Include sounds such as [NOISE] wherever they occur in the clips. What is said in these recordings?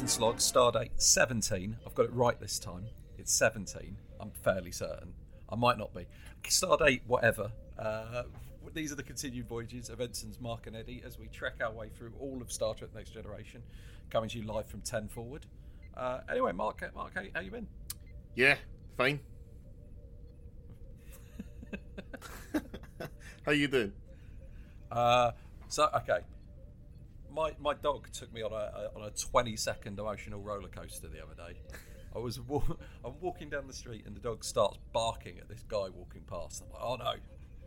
Captain Slog, Stardate 17. I've got it right this time. It's 17. I'm fairly certain. I might not be. Stardate, whatever. Uh, these are the continued voyages of Ensigns Mark and Eddie as we trek our way through all of Star Trek Next Generation, coming to you live from 10 forward. Uh, anyway, Mark, Mark, how, how you been? Yeah, fine. [LAUGHS] [LAUGHS] how you doing? Uh, so, okay. My, my dog took me on a, on a 20 second emotional roller coaster the other day. I was wa- [LAUGHS] I'm walking down the street and the dog starts barking at this guy walking past. I'm like, oh no,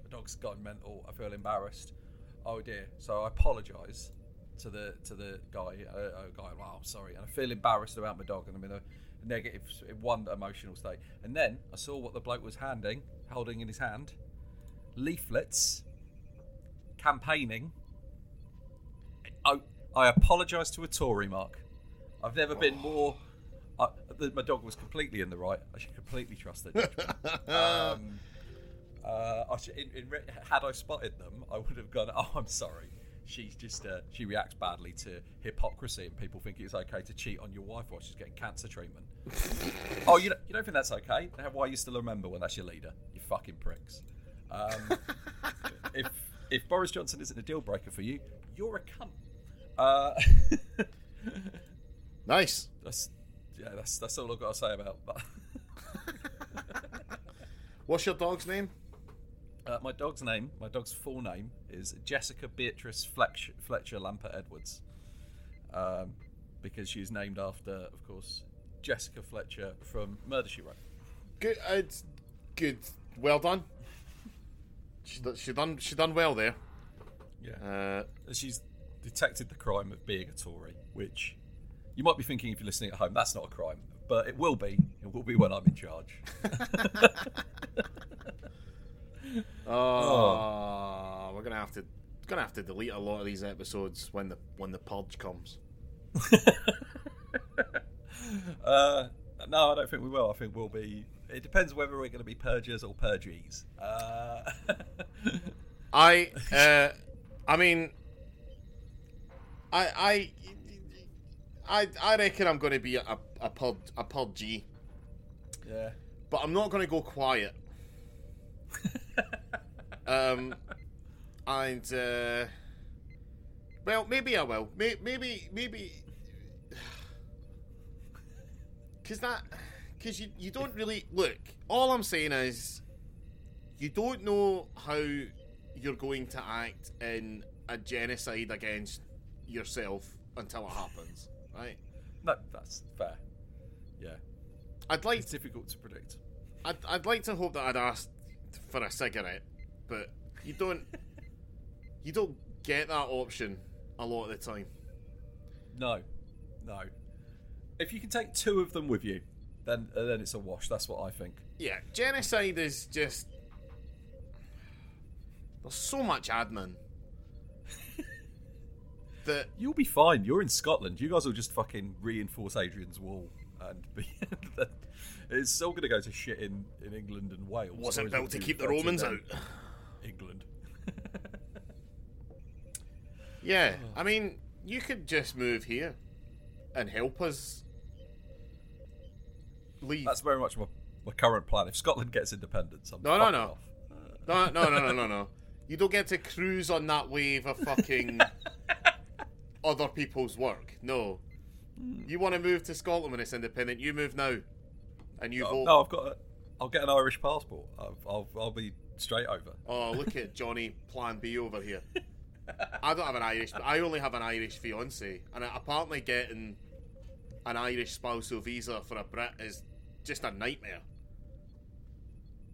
the dog's gone mental. I feel embarrassed. Oh dear. So I apologise to the to the guy. Uh, uh, guy, wow, sorry. And I feel embarrassed about my dog, and I'm in a negative, one emotional state. And then I saw what the bloke was handing, holding in his hand, leaflets, campaigning. I I apologise to a Tory, Mark. I've never been more. I, the, my dog was completely in the right. I should completely trust their judgment. [LAUGHS] um, uh, I should, in, in, had I spotted them, I would have gone. Oh, I'm sorry. She's just uh, she reacts badly to hypocrisy, and people think it's okay to cheat on your wife while she's getting cancer treatment. [LAUGHS] oh, you don't, you don't think that's okay? Why are you still remember when that's your leader? You fucking pricks. Um, [LAUGHS] if if Boris Johnson isn't a deal breaker for you, you're a cunt. Uh, [LAUGHS] nice. That's yeah. That's that's all I've got to say about that. [LAUGHS] What's your dog's name? Uh, my dog's name, my dog's full name is Jessica Beatrice Fletcher, Fletcher Lampert Edwards, um, because she's named after, of course, Jessica Fletcher from Murder She Wrote. Good, uh, good. Well done. She, she done she done well there. Yeah. Uh, she's detected the crime of being a Tory, which you might be thinking if you're listening at home, that's not a crime, but it will be. It will be when I'm in charge. oh, [LAUGHS] [LAUGHS] oh, we're gonna have to gonna have to delete a lot of these episodes when the when the purge comes. [LAUGHS] uh, no, I don't think we will. I think we'll be. It depends whether we're going to be purgers or purgees. Uh... I, uh, I mean, I, I, I, I reckon I'm going to be a a pub a pub G. Yeah. But I'm not going to go quiet. [LAUGHS] um, and uh, well, maybe I will. Maybe, maybe, [SIGHS] because that, because you you don't really look. All I'm saying is, you don't know how you're going to act in a genocide against yourself until it happens, right? No, that's fair. Yeah. I'd like it's difficult to predict. I'd, I'd like to hope that I'd asked for a cigarette, but you don't you don't get that option a lot of the time. No, no. If you can take two of them with you, then uh, then it's a wash. That's what I think. Yeah, genocide is just there's so much admin that you'll be fine. You're in Scotland. You guys will just fucking reinforce Hadrian's wall and be. [LAUGHS] it's still going to go to shit in, in England and Wales. Wasn't built to keep the Romans out. England. [LAUGHS] yeah, I mean, you could just move here and help us leave. That's very much my, my current plan. If Scotland gets independence, I'm no, no, no. no, no, no, no, no, no. You don't get to cruise on that wave of fucking [LAUGHS] other people's work. No. Hmm. You want to move to Scotland when it's independent? You move now, and you no, vote. No, I've got. A, I'll get an Irish passport. I'll, I'll, I'll be straight over. Oh, look at Johnny [LAUGHS] Plan B over here. I don't have an Irish. I only have an Irish fiance, and apparently getting an Irish spousal visa for a Brit is just a nightmare.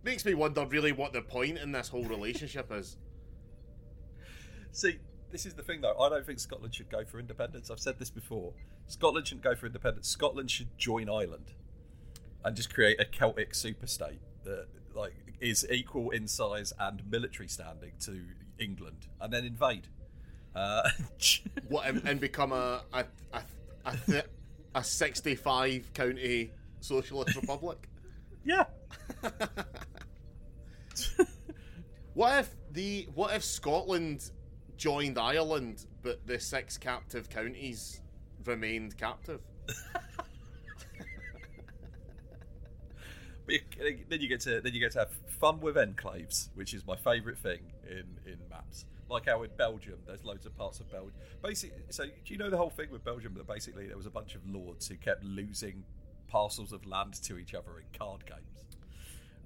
Makes me wonder really what the point in this whole relationship is. [LAUGHS] See, this is the thing though. I don't think Scotland should go for independence. I've said this before. Scotland shouldn't go for independence. Scotland should join Ireland and just create a Celtic superstate that like is equal in size and military standing to England, and then invade. Uh, [LAUGHS] what and, and, become a a a, a, th- a sixty-five county socialist republic? Yeah. [LAUGHS] what if the what if Scotland joined Ireland, but the six captive counties remained captive. [LAUGHS] But you, then you get to then you get to have fun with enclaves, which is my favourite thing in in maps. Like how in Belgium, there's loads of parts of Belgium. Basically, so do you know the whole thing with Belgium? That basically there was a bunch of lords who kept losing parcels of land to each other in card games.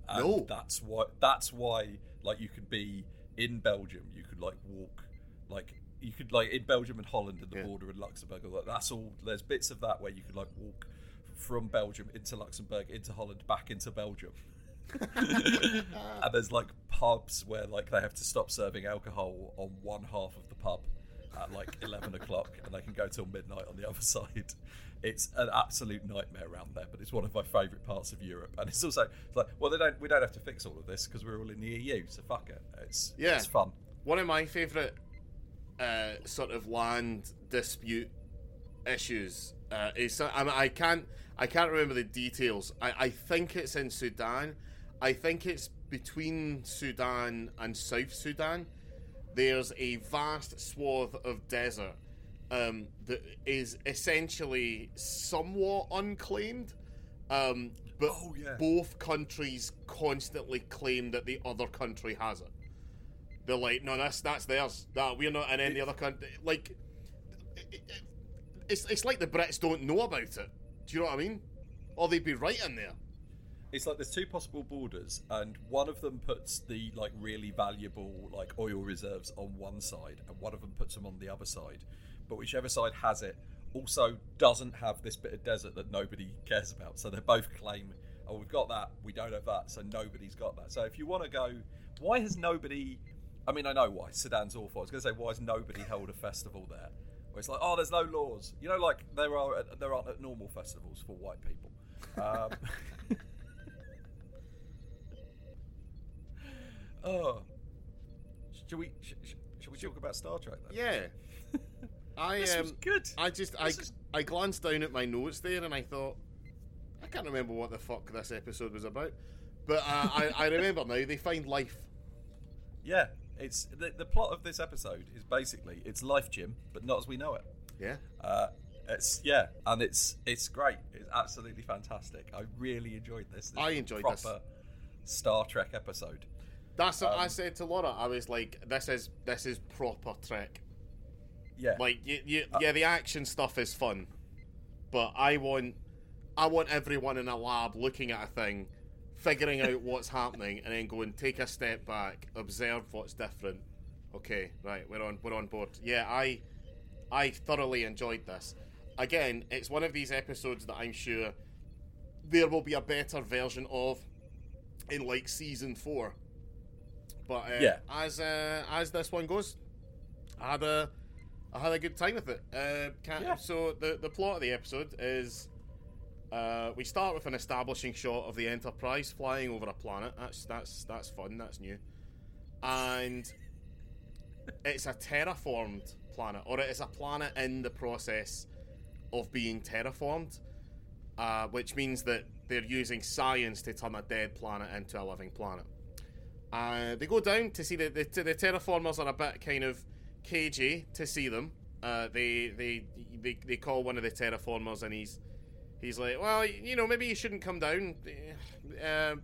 And No. that's why that's why like you could be in Belgium, you could like walk like you could like in Belgium and Holland and the Yeah. border and Luxembourg. Like, that's all. There's bits of that where you could like walk from Belgium into Luxembourg into Holland back into Belgium. [LAUGHS] and there's like pubs where like they have to stop serving alcohol on one half of the pub at like 11 o'clock and they can go till midnight on the other [LAUGHS] side it's an absolute nightmare around there but it's one of my favourite parts of europe and it's also it's like well they don't we don't have to fix all of this because we're all in the eu so fuck it it's Yeah. it's fun One of my favourite uh, sort of land dispute issues uh, is mean, I can't I can't remember the details. I, I think it's in Sudan. I think it's between Sudan and South Sudan. There's a vast swath of desert um, that is essentially somewhat unclaimed. Um, but Oh, yeah. both countries constantly claim that the other country has it. They're like, no, that's that's theirs. That we're not in any other country. Like, it- it- it's it's like the Brits don't know about it. Do you know what I mean? Or they'd be right in there. it's like there's two possible borders and one of them puts the like really valuable like oil reserves on one side and one of them puts them on the other side but whichever side has it also doesn't have this bit of desert that nobody cares about so they both claim oh we've got that we don't have that so nobody's got that so if you want to go why has nobody i mean i know why sudan's awful i was going to say why has nobody held a festival there where it's like oh there's no laws you know like there are there aren't at normal festivals for white people um, [LAUGHS] Oh, should we? Should, should we talk about Star Trek then? Yeah. [LAUGHS] I this um, good. I just I, is- I glanced down at my notes there and I thought I can't remember what the fuck this episode was about, but uh, I I remember now. They find life. Yeah, it's the, the plot of this episode is basically it's Life Jim, but not as we know it. Yeah. Uh, it's yeah, and it's it's great. It's absolutely fantastic. I really enjoyed this. This I enjoyed proper this. Star Trek episode. That's what I Um, said to Laura. I was like, "This is this is proper Trek. Yeah, Like, you, you, Uh, yeah, the action stuff is fun, but I want I want everyone in a lab looking at a thing, figuring out what's happening, and then going take a step back, observe what's different. Okay, right, we're on we're on board. Yeah, I I thoroughly enjoyed this. Again, it's one of these episodes that I'm sure there will be a better version of in like season four. But uh, Yeah. as uh, as this one goes, I had a I had a good time with it. Uh, Yeah. So the the plot of the episode is uh, we start with an establishing shot of the Enterprise flying over a planet. That's that's that's fun. That's new, and it's a terraformed planet, or it is a planet in the process of being terraformed, uh, which means that they're using science to turn a dead planet into a living planet. Uh, they go down to see the, the the terraformers are a bit kind of cagey to see them. Uh, they, they they they call one of the terraformers and he's he's like, well, you know, maybe you shouldn't come down. Uh,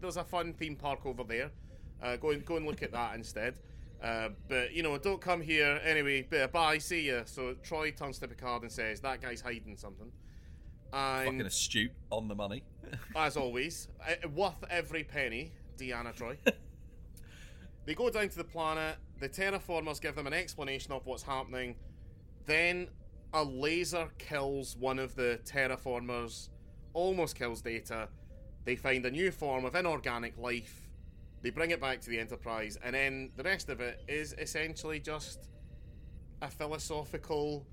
there's a fun theme park over there. Uh, go and go and look at that [LAUGHS] instead. Uh, but you know, don't come here anyway. Bye, see ya. So Troi turns to Picard and says, "That guy's hiding something." And fucking astute on the money. [LAUGHS] as always, uh, worth every penny, Deanna Troi. [LAUGHS] they go down to the planet. The terraformers give them an explanation of what's happening. Then a laser kills one of the terraformers, almost kills Data. They find a new form of inorganic life. They bring it back to the Enterprise, and then the rest of it is essentially just a philosophical,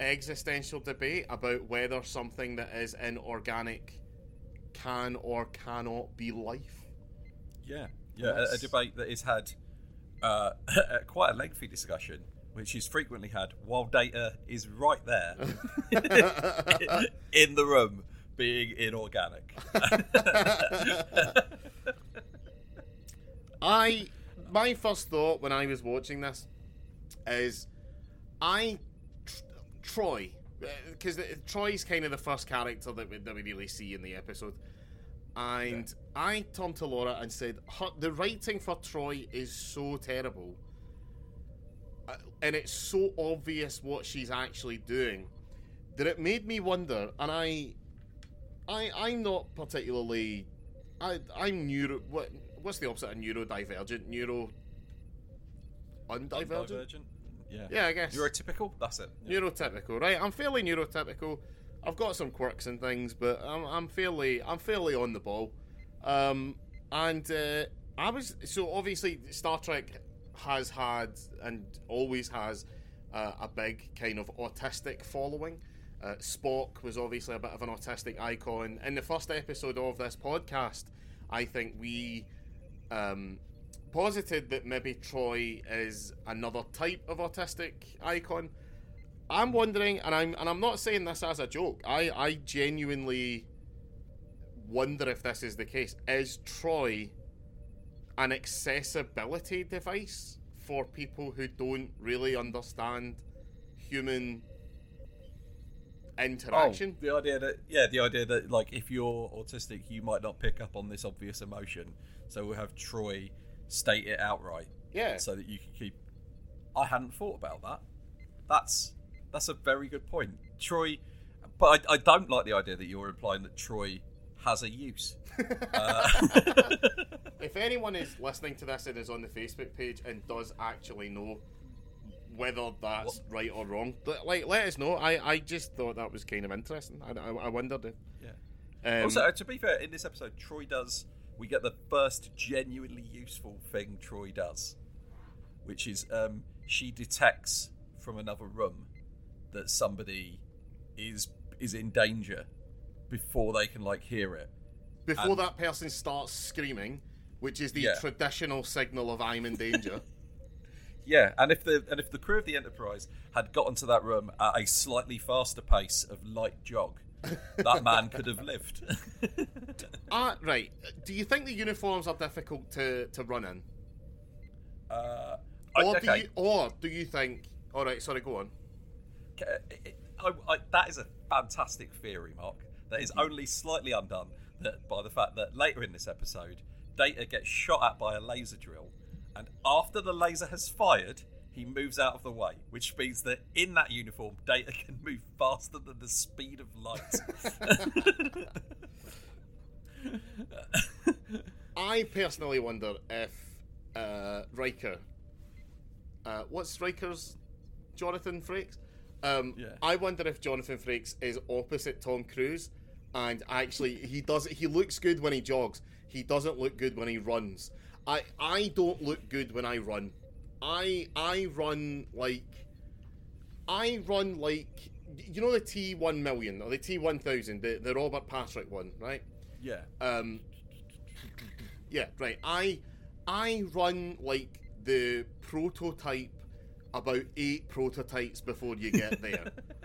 existential debate about whether something that is inorganic can or cannot be life. Yeah, yeah, a, a That's- debate that is had uh, [LAUGHS] quite a lengthy discussion, which is frequently had while Data is right there [LAUGHS] in the room, being inorganic. [LAUGHS] I my first thought when I was watching this is I tr- Troi uh, because Troi's kind of the first character that we, that we really see in the episode. And I turned to Laura and said, the writing for Troi is so terrible. And it's so obvious what she's actually doing that it made me wonder. And I, I, I'm not particularly, I, I'm neuro. What, what's the opposite of neurodivergent? Neuro. Undivergent. Divergent? Yeah. Yeah, I guess. Neurotypical? That's it. Yeah. Neurotypical, right? I'm fairly neurotypical. I've got some quirks and things, but I'm, I'm fairly I'm fairly on the ball. Um, and uh, I was so obviously Star Trek has had and always has uh, a big kind of autistic following. Uh, Spock was obviously a bit of an autistic icon. In the first episode of this podcast, I think we um, posited that maybe Troi is another type of autistic icon. I'm wondering, and I'm and I'm not saying this as a joke. I I genuinely wonder if this is the case. Is Troi an accessibility device for people who don't really understand human interaction? Oh, the idea that yeah, the idea that like if you're autistic, you might not pick up on this obvious emotion. So we'll have Troi state it outright. Yeah. So that you can keep. I hadn't thought about that. That's that's a very good point, Troi. But I, I don't like the idea that you're implying that Troi has a use. uh, [LAUGHS] if anyone is listening to this and is on the Facebook page and does actually know whether that's what? right or wrong, like let us know. I, I just thought that was kind of interesting. I, I, I wondered if. Yeah. Um, also, to be fair, in this episode, Troi does. We get the first genuinely useful thing Troi does, which is um, she detects from another room that somebody is is in danger before they can like hear it. Before and, that person starts screaming, which is the yeah. traditional signal of I'm in danger. [LAUGHS] yeah, and if the and if the crew of the Enterprise had gotten to that room at a slightly faster pace of light jog, that man could have lived. [LAUGHS] uh, right. Do you think the uniforms are difficult to, to run in? Uh, or, okay. do you, or do you think. Alright, sorry, go on. I, I, that is a fantastic theory, Mark. That is only slightly undone that by the fact that later in this episode, Data gets shot at by a laser drill, and after the laser has fired, he moves out of the way, which means that in that uniform, Data [LAUGHS] can move faster than the speed of light. [LAUGHS] I personally wonder if uh, Riker, uh, what's Riker's Jonathan Frakes? Um, yeah. I wonder if Jonathan Frakes is opposite Tom Cruise, and actually he does. He looks good when he jogs. He doesn't look good when he runs. I I don't look good when I run. I I run like I run like you know the T one million or the T one thousand, the the Robert Patrick one, right? Yeah. Um. Yeah, right. I I run like the prototype about eight prototypes before you get there. [LAUGHS]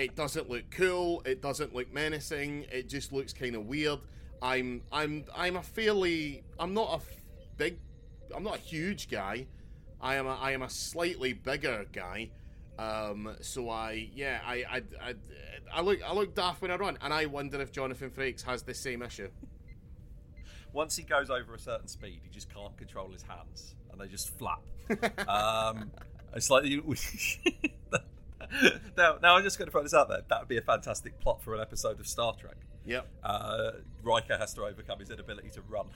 it doesn't look cool. It doesn't look menacing. It just looks kind of weird. I'm I'm I'm a fairly I'm not a big I'm not a huge guy. I am a, I am a slightly bigger guy. Um, so I yeah I, I I I look I look daft when I run, and I wonder if Jonathan Frakes has the same issue. Once he goes over a certain speed, he just can't control his hands, and they just flap [LAUGHS] um, it's like. [LAUGHS] [LAUGHS] now, now I'm just going to throw this out there. That would be a fantastic plot for an episode of Star Trek. Yep. Uh, Riker has to overcome his inability to run.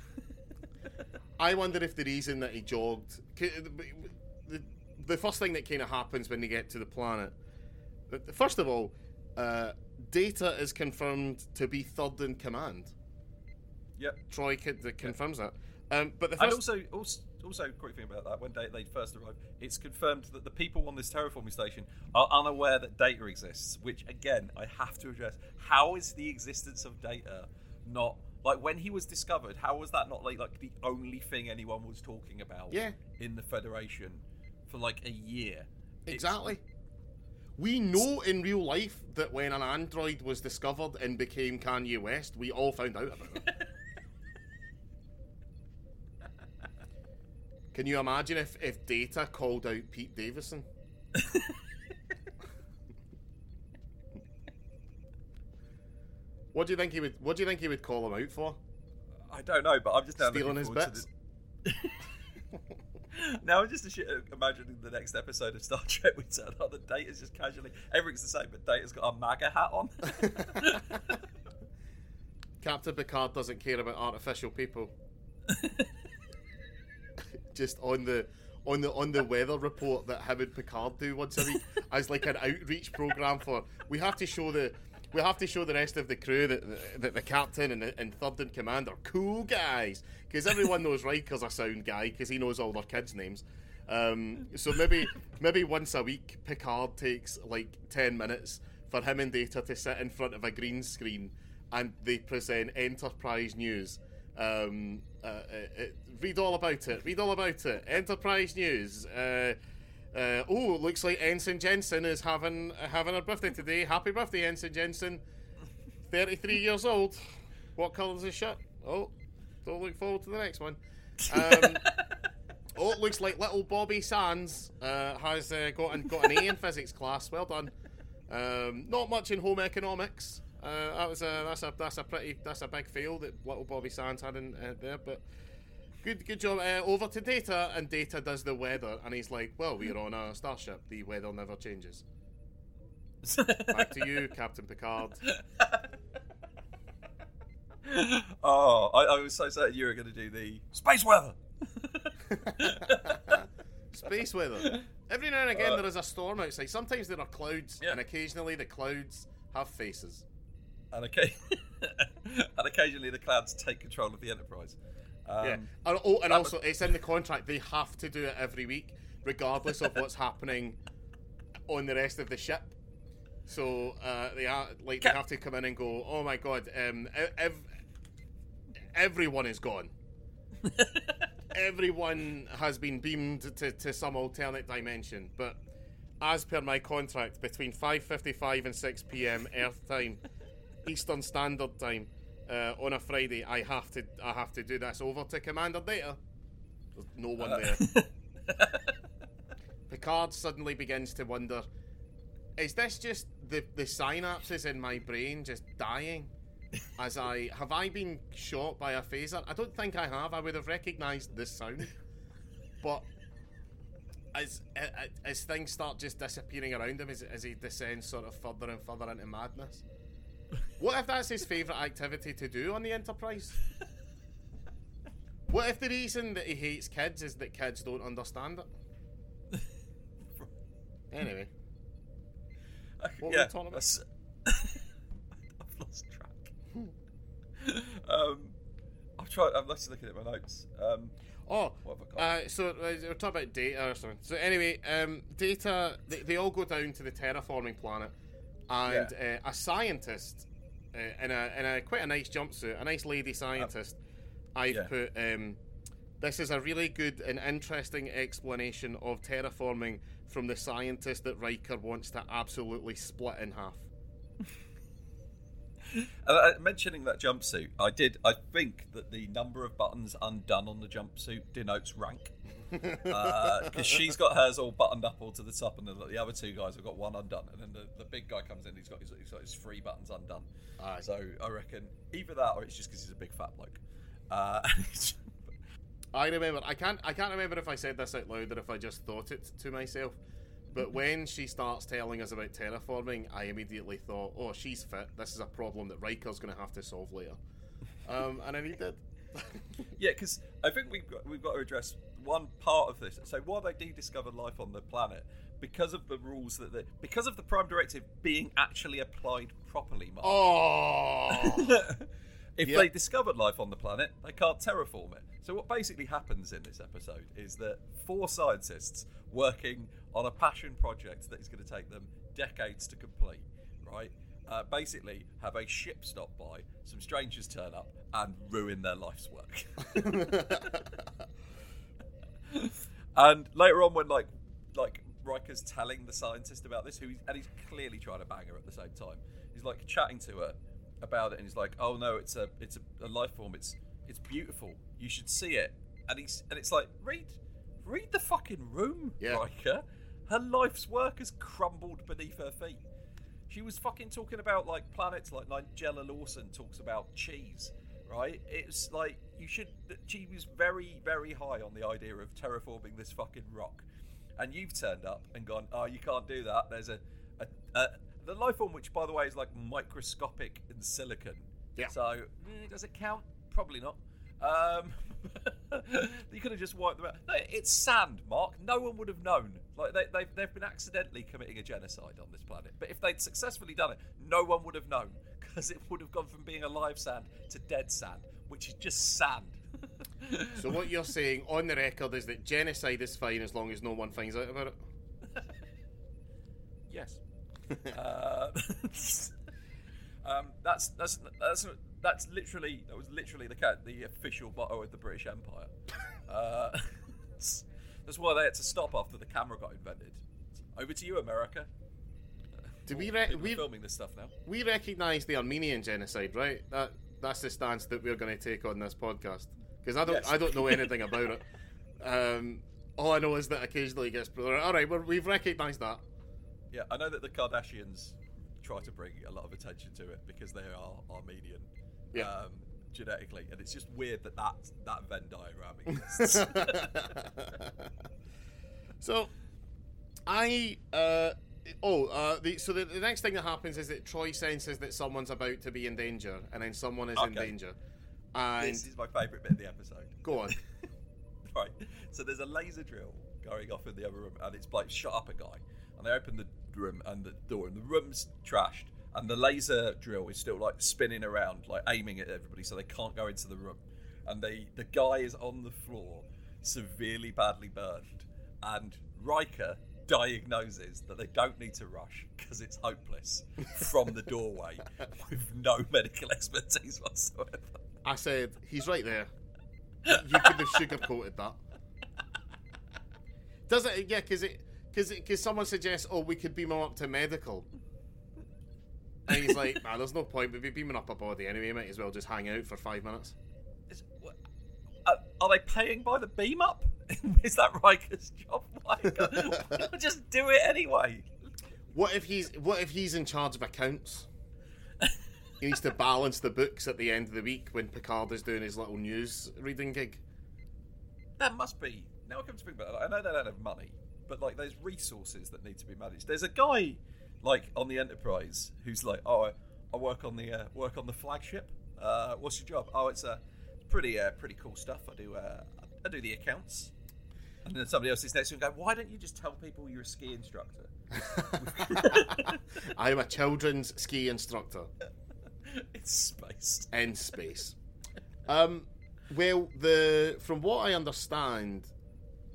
[LAUGHS] I wonder if the reason that he jogged. The, the first thing that kind of happens when they get to the planet. First of all, uh, Data is confirmed to be third in command. Yep. Troi confirms yep. that. Um, but the first... and also, also also, a quick thing about that: when they, they first arrived, it's confirmed that the people on this terraforming station are unaware that data exists. Which, again, I have to address. How is the existence of data not like when he was discovered? How was that not like like the only thing anyone was talking about? Yeah. in the Federation for like a year. Exactly. It's, we know in real life that when an android was discovered and became Kanye West, we all found out about it. [LAUGHS] Can you imagine if, if Data called out Pete Davidson? what do you think he would? What do you think he would call him out for? I don't know, but I'm just now stealing his bits. [LAUGHS] Now I'm just imagining the next episode of Star [LAUGHS] Trek. We turn on the Data's just casually. Everything's the same, but Data's got a MAGA hat on. [LAUGHS] Captain Picard doesn't care about artificial people. Just on the on the on the weather report that him and Picard do once a week [LAUGHS] as like an outreach program for we have to show the we have to show the rest of the crew that, that the captain and, the, and third in command are cool guys because everyone knows Riker's a sound guy because he knows all their kids' names. Um, so maybe maybe once a week Picard takes like ten minutes for him and Data to sit in front of a green screen and they present Enterprise news. Um, read all about it. Read all about it. Enterprise news. Uh, uh, oh, looks like Ensign Jensen is having having her birthday today. Happy birthday, Ensign Jensen. Thirty-three years old. What colour is his shirt? Oh, don't look forward to the next one. Um, [LAUGHS] oh, it looks like little Bobby Sands uh, has uh, got an, got an A in physics class. Well done. Um, not much in home economics. Uh, that was a that's a that's a pretty that's a big fail that little Bobby Sands had in uh, there, but good good job. Uh, over to Data, and Data does the weather, and he's like, "Well, we're on a starship. The weather never changes." [LAUGHS] Back to you, Captain Picard. [LAUGHS] oh, I, I was so certain you were going to do the space weather. [LAUGHS] Space weather. Every now and again, Uh, there is a storm outside. Sometimes there are clouds, Yeah. and occasionally the clouds have faces. And, okay, [LAUGHS] and occasionally the clouds take control of the Enterprise. Um, yeah. And, oh, and also, it's in the contract. They have to do it every week, regardless of what's happening on the rest of the ship. So uh, they are like they have to come in and go. Oh my god! Um, ev- ev- everyone is gone. [LAUGHS] everyone has been beamed to, to some alternate dimension. But as per my contract, between 5:55 and 6 p.m. Earth time, Eastern Standard Time, uh, on a Friday, I have to I have to do this over to Commander Data. There's no one Uh. there. [LAUGHS] Picard suddenly begins to wonder: Is this just the the synapses in my brain just dying? As I have I been shot by a phaser? I don't think I have. I would have recognised this sound, but as as- as things start just disappearing around him, as, as he descends sort of further and further into madness. What if that's his favourite activity to do on the Enterprise? What if the reason that he hates kids is that kids don't understand it? [LAUGHS] Anyway, What were we yeah, talking about? [LAUGHS] I've lost track. um, I'm trying. I'm just looking at my notes. Um, oh, what have I got? uh, so uh, we're talking about data or something. So anyway, um, data they, they all go down to the terraforming planet, and uh, a scientist uh, in a in a quite a nice jumpsuit, a nice lady scientist. I've yeah. put. Um, this is a really good and interesting explanation of terraforming from the scientist that Riker wants to absolutely split in half. [LAUGHS] Uh, uh, mentioning that jumpsuit, I did. I think that the number of buttons undone on the jumpsuit denotes rank. Because she's got hers all buttoned up all to the top, and the, the other two guys have got one undone, and then the, the big guy comes in, he's got his, he's got his three buttons undone. Aye. So I reckon either that, or it's just because he's a big fat bloke. Uh, [LAUGHS] I remember. I can't. I can't remember if I said this out loud or if I just thought it to myself. But when she starts telling us about terraforming, I immediately thought, "Oh, she's fit. This is a problem that Riker's going to have to solve later." Um, and then he did. [LAUGHS] yeah, because I think we've got, we've got to address one part of this. So while they do discover life on the planet, because of the rules that they, because of the Prime Directive being actually applied properly, Mark, oh, [LAUGHS] if Yep. they discovered life on the planet, they can't terraform it. So what basically happens in this episode is that four scientists working on a passion project that is going to take them decades to complete, right? Uh, basically, have a ship stop by, some strangers turn up and ruin their life's work. [LAUGHS] and later on, when like like Riker's telling the scientist about this, who he's, and he's clearly trying to bang her at the same time. He's like chatting to her about it, and he's like, "Oh no, it's a it's a, a life form. It's it's beautiful. You should see it." And he's and it's like, read read the fucking room, Yeah. Riker. Her life's work has crumbled beneath her feet. She was fucking talking about like planets like Nigella Lawson talks about cheese, right? It's like you should. She was very, very high on the idea of terraforming this fucking rock, and you've turned up and gone, oh, you can't do that. There's a, a, a the life form, which by the way is like microscopic in silicon. Yeah. So eh, does it count? Probably not. Um, [LAUGHS] [LAUGHS] you could have just wiped them out. No, it's sand, Mark. No one would have known. Like they, they've, they've been accidentally committing a genocide on this planet. But if they'd successfully done it, no one would have known because it would have gone from being a live sand to dead sand, which is just sand. [LAUGHS] So what you're saying on the record is that genocide is fine as long as no one finds out about it. [LAUGHS] yes. uh, um, that's that's that's that's literally that was literally the cat the official motto of the British Empire. [LAUGHS] Uh, [LAUGHS] that's why they had to stop after the camera got invented. Over to you, America. Do we People re- are we filming this stuff now? we recognise the Armenian genocide, right? That that's the stance that we're going to take on this podcast because I don't Yes. I don't know anything about it. Um, all I know is that occasionally it gets. All right, well, we've recognised that. Yeah, I know that the Kardashians try to bring a lot of attention to it because they are Armenian. Yeah. Um, genetically, and it's just weird that that, that Venn diagram [LAUGHS] exists. so, I uh, oh uh, the, so the, the next thing that happens is that Troi senses that someone's about to be in danger, and then someone is in danger. And this is my favourite bit of the episode. go on. [LAUGHS] right. So there's a laser drill going off in the other room, and it's like shut up a guy. And they open the room and the door, and the room's trashed, and the laser drill is still like spinning around, like aiming at everybody, so they can't go into the room. And they the guy is on the floor, severely badly burned, and Riker diagnoses that they don't need to rush because it's hopeless from the doorway [LAUGHS] with no medical expertise whatsoever. I said he's right there. You could have sugarcoated that. Does it? Yeah, because it because because someone suggests, oh, we could beam him up to medical. And he's like, nah, there's no point. We'd be beaming up a body anyway. Might as well just hang out for five minutes. Is, what, uh, are they paying by the beam up? [LAUGHS] Is that Riker's job? [LAUGHS] Why, why not just do it anyway? What if he's what if he's in charge of accounts? he needs to balance the books at the end of the week when Picard is doing his little news reading gig. That must be. Now I come to think about it, I know they don't have money, but like there's resources that need to be managed. There's a guy like on the Enterprise who's like, oh, I, I work on the uh, work on the flagship. Uh, what's your job? Oh, it's uh, pretty uh, pretty cool stuff. I do uh, I do the accounts. And then somebody else is next to him and go, why don't you just tell people you're a ski instructor? [LAUGHS] I am a children's ski instructor [LAUGHS] it's space. in space. Um, well, the from what I understand,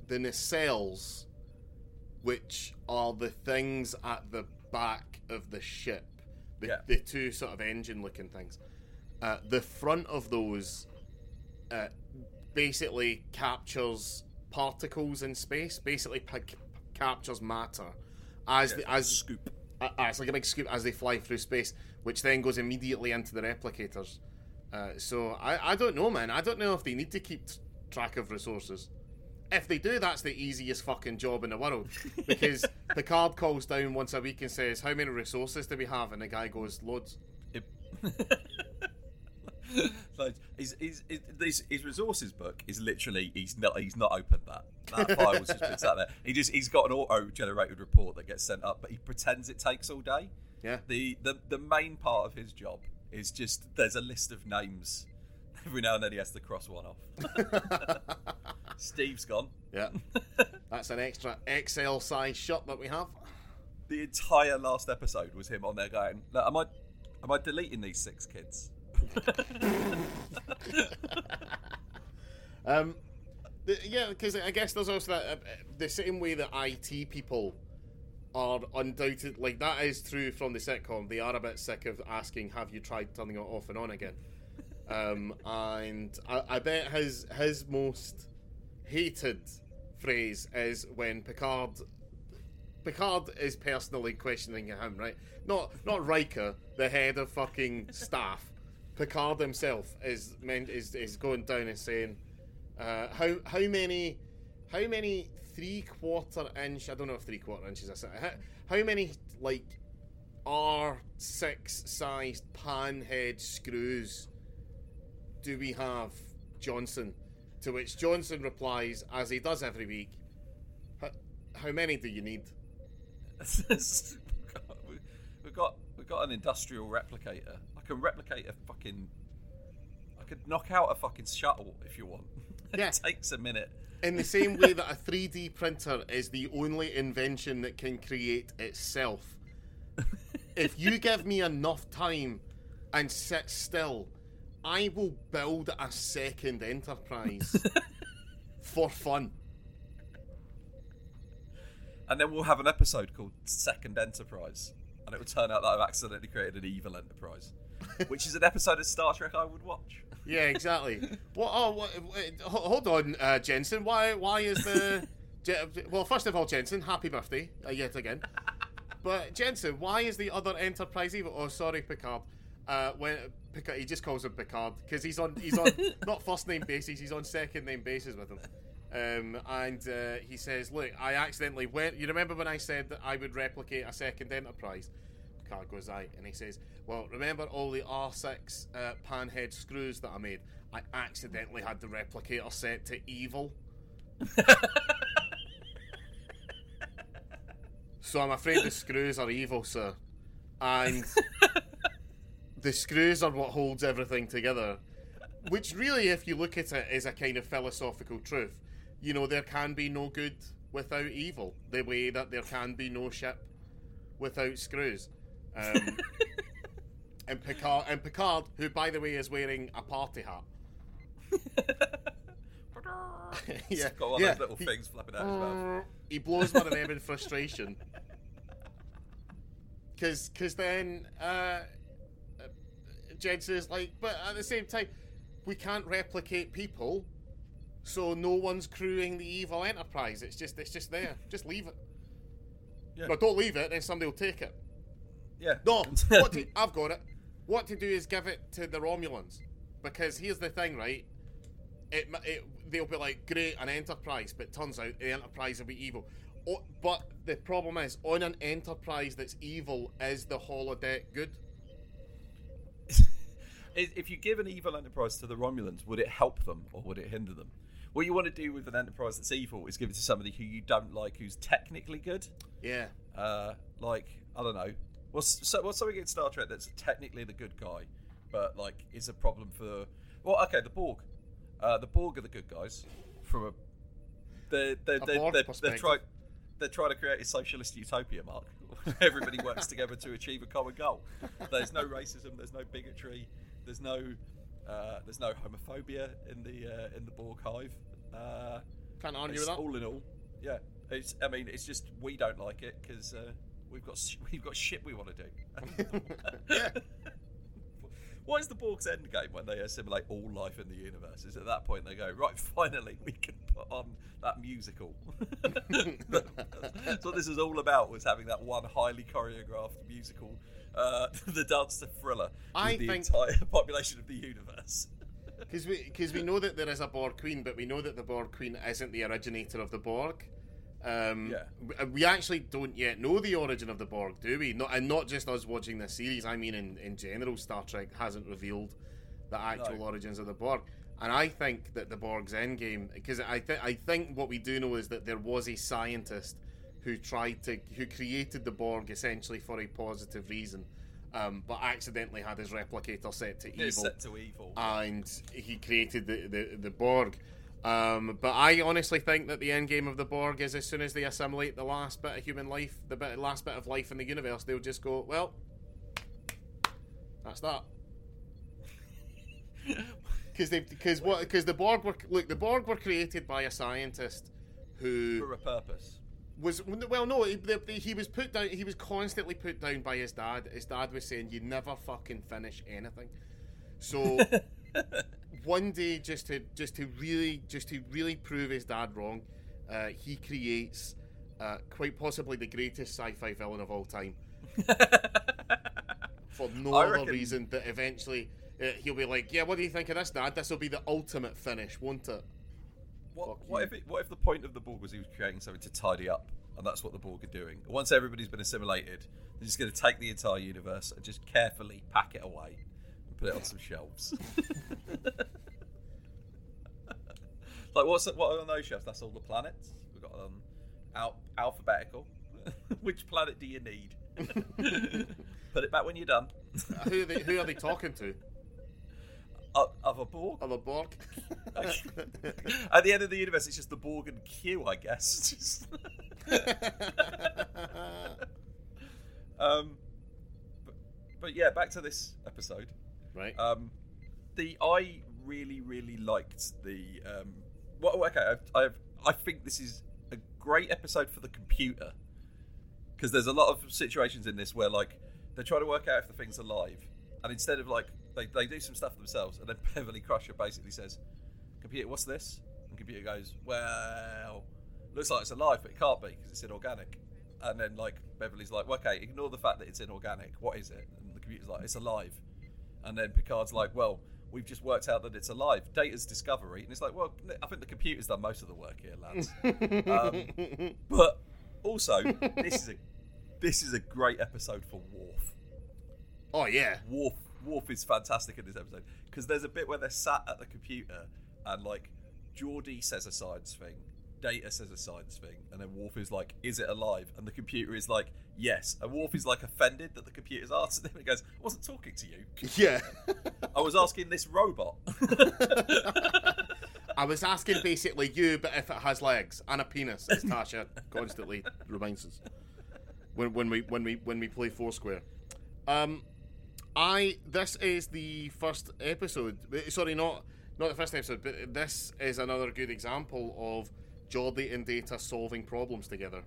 the nacelles, which are the things at the back of the ship, the, Yeah. the two sort of engine-looking things, uh, the front of those uh, basically captures particles in space. Basically, pa- captures matter as the, as scoop. uh, uh, it's like a big scoop as they fly through space, which then goes immediately into the replicators. Uh, so I, I don't know, man. I don't know if they need to keep t- track of resources. If they do, that's the easiest fucking job in the world. Because [LAUGHS] the Picard calls down once a week and says, "How many resources do we have?" And the guy goes, "Loads." It- his, his, his, his, his resources book is literally he's not he's not opened that that [LAUGHS] file's just been sat there he just he's got an auto generated report that gets sent up but he pretends it takes all day Yeah. the, the the main part of his job is just there's a list of names [LAUGHS] every now and then he has to cross one off [LAUGHS] Steve's gone Yeah. [LAUGHS] That's an extra XL size shot that we have. the entire last episode was him on there going "Look, am I am I deleting these six kids Um, the, yeah, because I guess there's also that uh, the same way that IT people are undoubted like that is true from the sitcom. They are a bit sick of asking, "Have you tried turning it off and on again?" Um, and I, I bet his his most hated phrase is when Picard Picard is personally questioning him, right? Not not Riker, the head of fucking staff. [LAUGHS] Picard himself is meant is is going down and saying, uh, how how many how many three quarter inch I don't know if three quarter inches I how, how many like R6 sized panhead screws do we have, Johnson? To which Johnson replies, as he does every week, How many do you need? [LAUGHS] we've got we've got an industrial replicator. I can replicate a fucking. I could knock out a fucking shuttle if you want. [LAUGHS] it takes a minute. In the same way that a 3D printer is the only invention that can create itself. if you give me enough time and sit still, I will build a second enterprise [LAUGHS] for fun. And then we'll have an episode called Second Enterprise, and it will turn out that I've accidentally created an evil enterprise, [LAUGHS] which is an episode of Star Trek I would watch. Yeah, exactly. [LAUGHS] What? Oh, what, wait, hold on, uh, Jensen. Why? Why is the? Well, first of all, Jensen, happy birthday uh, yet again. But Jensen, why is the other Enterprise evil? Oh, sorry, Picard. Uh, when Picard, he just calls him Picard because he's on he's on [LAUGHS] not first name basis, he's on second name basis with him. Um, and uh, he says, "Look, I accidentally went. You remember when I said that I would replicate a second Enterprise?" Picard goes, "Aye," and he says, "Well, remember all the R6 uh, panhead screws that I made? I accidentally had the replicator set to evil." [LAUGHS] so I'm afraid the screws are evil, sir, and the screws are what holds everything together. Which really, if you look at it, is a kind of philosophical truth. You know, there can be no good without evil, the way that there can be no ship without screws. Um, [LAUGHS] and Picard, and Picard, who by the way is wearing a party hat. [LAUGHS] Yeah, got one yeah, those little he- things flapping out his mouth. He blows one of them in frustration. [LAUGHS] Because cause then uh, uh, Jensen's like, but at the same time, we can't replicate people, so no one's crewing the evil enterprise. It's just it's just there. Just leave it. Yeah. No, don't leave it. Then somebody will take it. Yeah. No, [LAUGHS] what to, I've got it. What to do is give it to the Romulans, because here's the thing, right? It, it they'll be like, great, an Enterprise, but turns out the Enterprise will be evil. Oh, but the problem is, on an Enterprise that's evil, is the holodeck good? If if you give an evil enterprise to the Romulans, would it help them or would it hinder them? What you want to do with an enterprise that's evil is give it to somebody who you don't like, who's technically good. Yeah. Uh, like I don't know, what's so, what's something in Star Trek that's technically the good guy, but like is a problem for? Well, okay, the Borg. Uh, the Borg are the good guys from a. They're they're they're, they're, they're trying they're trying to create a socialist utopia, Mark. [LAUGHS] Everybody works together to achieve a common goal. There's no racism. There's no bigotry. There's no uh, there's no homophobia in the uh, in the Borg hive. Uh, Can't argue with that. all in all, yeah. It's I mean it's just we don't like it because uh, we've got [LAUGHS] we've got shit we want to do. [LAUGHS] Yeah. [LAUGHS] What is the Borg's end game when they assimilate all life in the universe? Is at that point they go right? Finally, we can put on that musical. That's what this is all about. Was having that one highly choreographed musical, uh, [LAUGHS] the dance to Thriller, I the think- entire [LAUGHS] population of the universe. [LAUGHS] Because we, because we know that there is a Borg Queen, but we know that the Borg Queen isn't the originator of the Borg. Um, Yeah. we- We actually don't yet know the origin of the Borg, do we? Not, and not just us watching this series. I mean, in, in general, Star Trek hasn't revealed the actual No. origins of the Borg. And I think that the Borg's endgame, because I, th- I think what we do know is that there was a scientist who tried to, who created the Borg essentially for a positive reason, um, but accidentally had his replicator set to evil set to evil. and he created the, the, the Borg. Um, but I honestly think that the end game of the Borg is as soon as they assimilate the last bit of human life, the bit, last bit of life in the universe, they'll just go, well, that's that. [LAUGHS] Because they, because what, because the Borg were look, the Borg were created by a scientist who for a purpose. Was well no he, he was put down he was constantly put down by his dad. His dad was saying you never fucking finish anything. So [LAUGHS] one day just to just to really just to really prove his dad wrong uh, he creates uh, quite possibly the greatest sci-fi villain of all time. [LAUGHS] For no I other reckon- reason that eventually uh, he'll be like yeah what do you think of this dad? This will be the ultimate finish won't it What, what if it, what if the point of the Borg was he was creating something to tidy up and that's what the Borg are doing. Once everybody's been assimilated, they're just going to take the entire universe and just carefully pack it away and put it on some shelves. [LAUGHS] like what's what are on those shelves? That's all the planets. We've got um, al- alphabetical. [LAUGHS] Which planet do you need? [LAUGHS] put it back when you're done. who, are they, who are they talking to? Uh, other Borg. Of a Borg? [LAUGHS] At the end of the universe, it's just the Borg and Q, I guess. [LAUGHS] [LAUGHS] Um, but, but yeah, back to this episode. right. Um, the I really, really liked the. Um, well, okay, I've, I've, I think this is a great episode for the computer because there's a lot of situations in this where like they're trying to work out if the thing's alive, and instead of like they, they do some stuff themselves, and then [LAUGHS] Beverly Crusher basically says, "Computer, what's this?" And computer goes, "Well, looks like it's alive, but it can't be because it's inorganic." And then like Beverly's like, well, "Okay, ignore the fact that it's inorganic. What is it?" And the computer's like, "It's alive." And then Picard's like, "Well, we've just worked out that it's alive. Data's discovery." And it's like, "Well, I think the computer's done most of the work here, lads." um, [LAUGHS] but also, this is a this is a great episode for Worf. oh, yeah. Worf Worf is fantastic in this episode because there's a bit where they're sat at the computer and like Geordi says a science thing, Data says a science thing, and then Worf is like, "Is it alive?" And the computer is like, "Yes." And Worf is like offended that the computer's answered him. He goes, "I wasn't talking to you. [LAUGHS] Yeah. I was asking this robot." [LAUGHS] [LAUGHS] I was asking basically you, but if it has legs and a penis, as Tasha constantly reminds us when, when we when we when we play Foursquare. Um, I this is the first episode. Sorry, not not the first episode, but this is another good example of Geordi and Data solving problems together.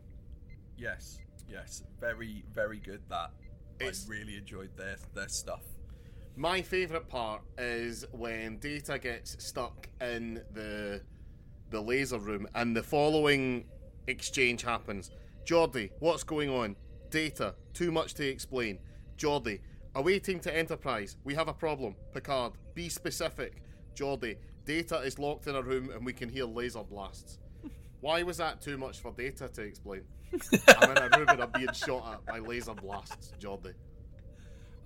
yes, yes, very, very good. That It's- I really enjoyed their their stuff. My favourite part is when Data gets stuck in the the laser room and the following exchange happens. Geordi, what's going on? Data, too much to explain. Geordi, awaiting to Enterprise. We have a problem. Picard, be specific. Geordi, Data is locked in a room and we can hear laser blasts. [LAUGHS] Why was that too much for Data to explain? [LAUGHS] I'm in a room and I'm being shot at by laser blasts, Geordi.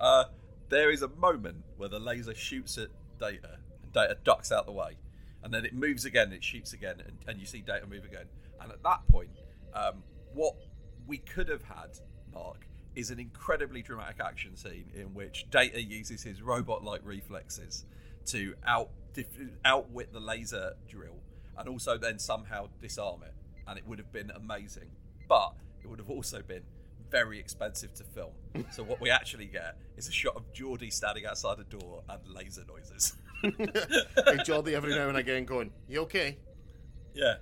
Uh, there is a moment where the laser shoots at Data, and Data ducks out the way, and then it moves again, it shoots again, and, and you see Data move again. And at that point, um, what we could have had, Mark, is an incredibly dramatic action scene in which Data uses his robot-like reflexes to out outwit the laser drill, and also then somehow disarm it, and it would have been amazing. But it would have also been very expensive to film. [LAUGHS] So what we actually get is a shot of Geordi standing outside a door and laser noises. [LAUGHS] and Geordi every now and again going, You okay? yeah.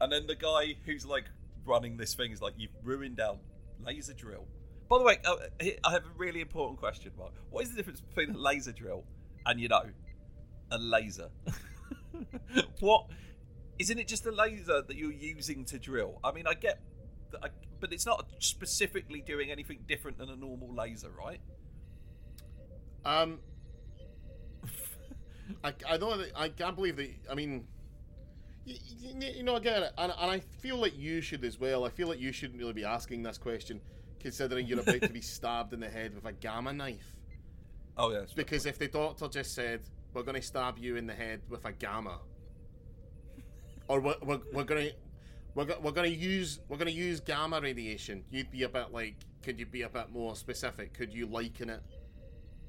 And then the guy who's like running this thing is like, You've ruined our laser drill. By the way, uh, I have a really important question, Mark. What is the difference between a laser drill and, you know, a laser? [LAUGHS] what? Isn't it just a laser that you're using to drill? I mean, I get that, I, but it's not specifically doing anything different than a normal laser, right? Um, I, I that I can't believe that. I mean, you, you know, I get it, and, and I feel like you should as well. I feel like you shouldn't really be asking this question, considering you're about to be stabbed in the head with a gamma knife. Oh, yeah. Because if the doctor just said, "We're going to stab you in the head with a gamma," or we're, we're, we're going to we're, go- we're going to use we're going to use gamma radiation, you'd be a bit like, could you be a bit more specific? Could you liken it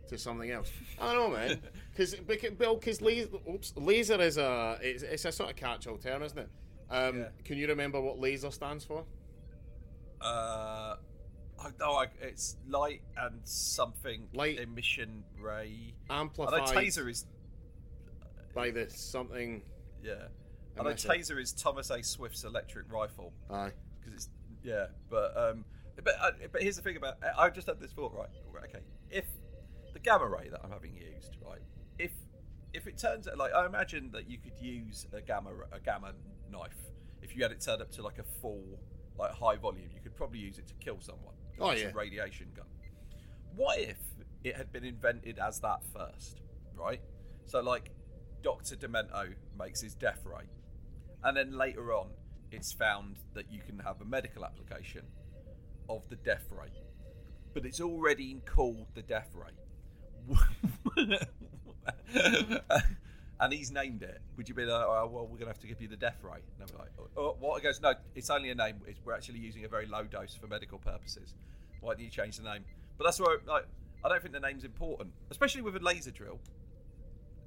to something else? I don't know, man. [LAUGHS] Because Bill, because laser, oops, laser is a it's, it's a sort of catch-all term, isn't it? Um, Yeah. Can you remember what laser stands for? Uh, I, no, I, it's light and something Light. emission ray. I know Amplified taser is by the something. yeah. Unless it- taser is Thomas A. Swift's electric rifle Aye. because it's yeah. But um, but uh, but here's the thing about I just had this thought right. right, Okay, if the gamma ray that I'm having used right, if if it turns out like I imagine that you could use a gamma a gamma knife if you had it turned up to like a full like high volume, you could probably use it to kill someone. Oh, yeah. radiation gun. What if it had been invented as that first, right? So like Doctor Demento makes his death ray, and then later on it's found that you can have a medical application of the death ray, but it's already called the death ray. [LAUGHS] [LAUGHS] and he's named it. Would you be like, oh, well, we're going to have to give you the death ray? And I'm like, oh, what? He goes, no, it's only a name. It's, we're actually using a very low dose for medical purposes. Why do you change the name? But that's why, like, I don't think the name's important, especially with a laser drill,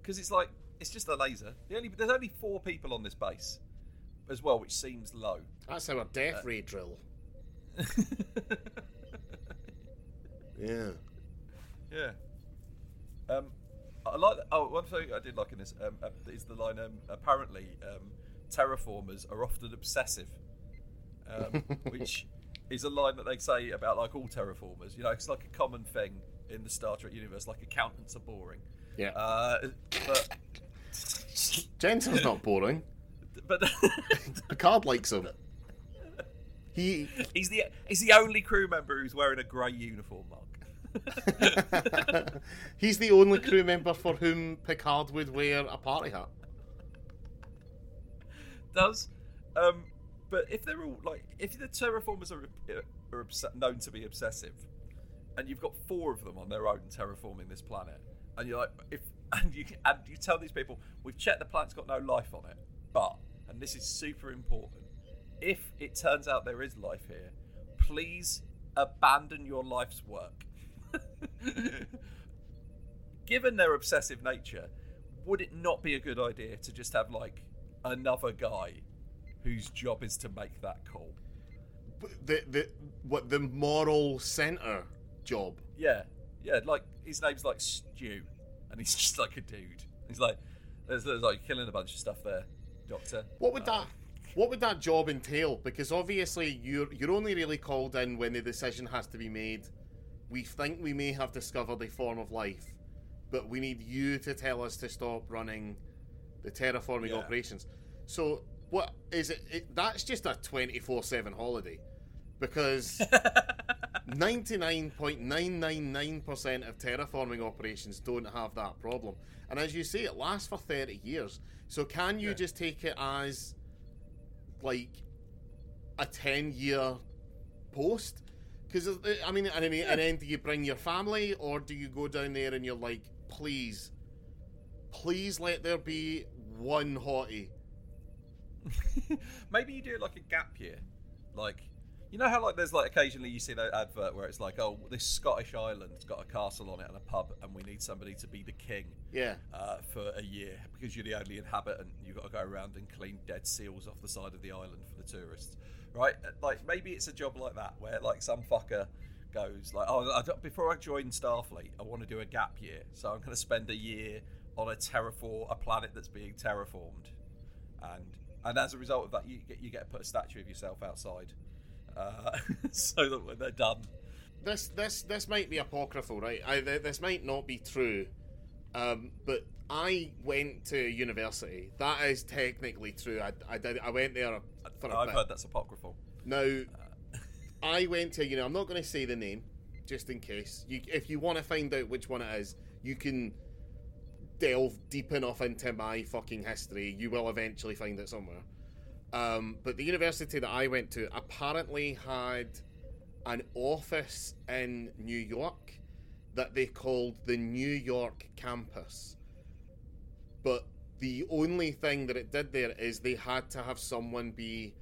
because it's like it's just a laser. The only there's only four people on this base, as well, which seems low. That's our death ray drill. [LAUGHS] yeah. Yeah. Um, I like. That. Oh, one thing I did like in this um, uh, is the line. Um, apparently, um, terraformers are often obsessive, um, [LAUGHS] which is a line that they say about like all terraformers. You know, it's like a common thing in the Star Trek universe. Like accountants are boring. Yeah. Uh, but Jensen's not boring. [LAUGHS] but [LAUGHS] Picard likes him. He he's the he's the only crew member who's wearing a grey uniform, Mark. [LAUGHS] he's the only crew member for whom Picard would wear a party hat. Does, um, but if they're all like, if the terraformers are, are obs- known to be obsessive, and you've got four of them on their own terraforming this planet, and you're like, if [LAUGHS] and you and you tell these people, we've checked the planet's got no life on it, but and this is super important, if it turns out there is life here, please abandon your life's work. [LAUGHS] Given their obsessive nature, would it not be a good idea to just have like another guy whose job is to make that call? The the what the moral center job. Yeah, yeah. Like his name's like Stew, and he's [LAUGHS] just like a dude. He's like, there's, there's like killing a bunch of stuff there, Doctor. What would Uh, that what would that job entail? Because obviously you're you're only really called in when the decision has to be made. We think we may have discovered a form of life, but we need you to tell us to stop running the terraforming Yeah. operations. So what is it, it that's just a 24/7 holiday because [LAUGHS] 99.999% of terraforming operations don't have that problem. And as you say, it lasts for 30 years. So can you Yeah. just take it as like a 10 year post? Because, I mean, and, then- and then do you bring your family or do you go down there and you're like, please, please let there be one hottie? [LAUGHS] Maybe you do it like a gap year, like you know how like there's like occasionally you see that advert where it's like, oh, this Scottish island's got a castle on it and a pub, and we need somebody to be the king Yeah. uh, for a year because you're the only inhabitant. You've got to go around and clean dead seals off the side of the island for the tourists, right? Like maybe it's a job like that where like some fucker goes like, oh, I, before I join Starfleet, I want to do a gap year, so I'm going to spend a year on a terraform, a planet that's being terraformed, and and as a result of that, you get you get to put a statue of yourself outside, uh, [LAUGHS] so that when they're done, this this this might be apocryphal, right? I, this might not be true, um, but I went to university. That is technically true. I, I did. I went there for a I've bit. heard that's apocryphal. Now, I went to you know I'm not going to say the name just in case. You, if you want to find out which one it is, you can delve deep enough into my fucking history. You will eventually find it somewhere. Um, but the university that I went to apparently had an office in New York that they called the New York campus. But the only thing that it did there is they had to have someone be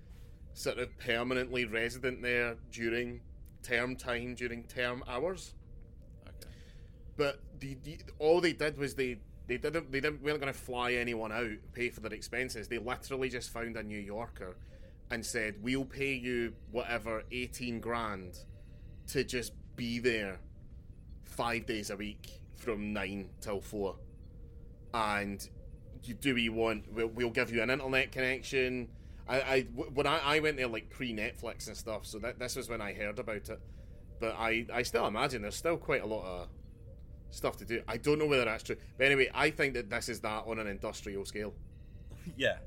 sort of permanently resident there during term time, during term hours. Okay. But the, the all they did was they they didn't they didn't weren't going to fly anyone out, pay for their expenses. They literally just found a New Yorker and said, "We'll pay you whatever eighteen grand to just be there five days a week from nine till four, and you do what you want. We'll, we'll give you an internet connection." I, I when I, I went there like pre Netflix and stuff, so that this was when I heard about it. But I, I still imagine there's still quite a lot of stuff to do. I don't know whether that's true. But anyway, I think that this is that on an industrial scale. [LAUGHS] Yeah.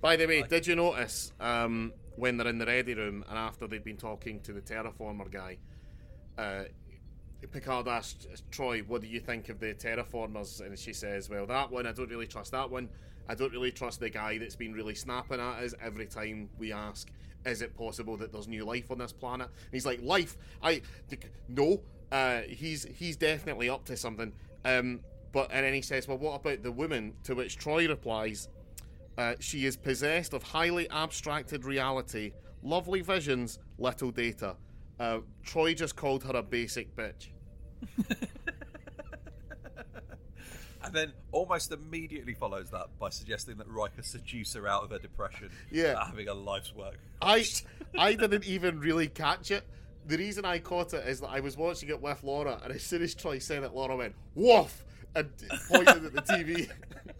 By the way, did you notice um, when they're in the ready room and after they've been talking to the terraformer guy, uh, Picard asks Troi, "What do you think of the terraformers?" And she says, "Well, that one I don't really trust. That one I don't really trust. The guy that's been really snapping at us every time we ask." Is it possible that there's new life on this planet? And he's like, life. I no. Uh, he's he's definitely up to something. Um, but and then he says, well, what about the woman? To which Troi replies, uh, she is possessed of highly abstracted reality, lovely visions, little data. Uh, Troi just called her a basic bitch. [LAUGHS] and then almost immediately follows that by suggesting that Riker seduce her out of her depression. Yeah. having a life's work. I [LAUGHS] I didn't even really catch it. The reason I caught it is that I was watching it with Laura, and as soon as Troi said it, Laura went "woof" and pointed at the TV. [LAUGHS]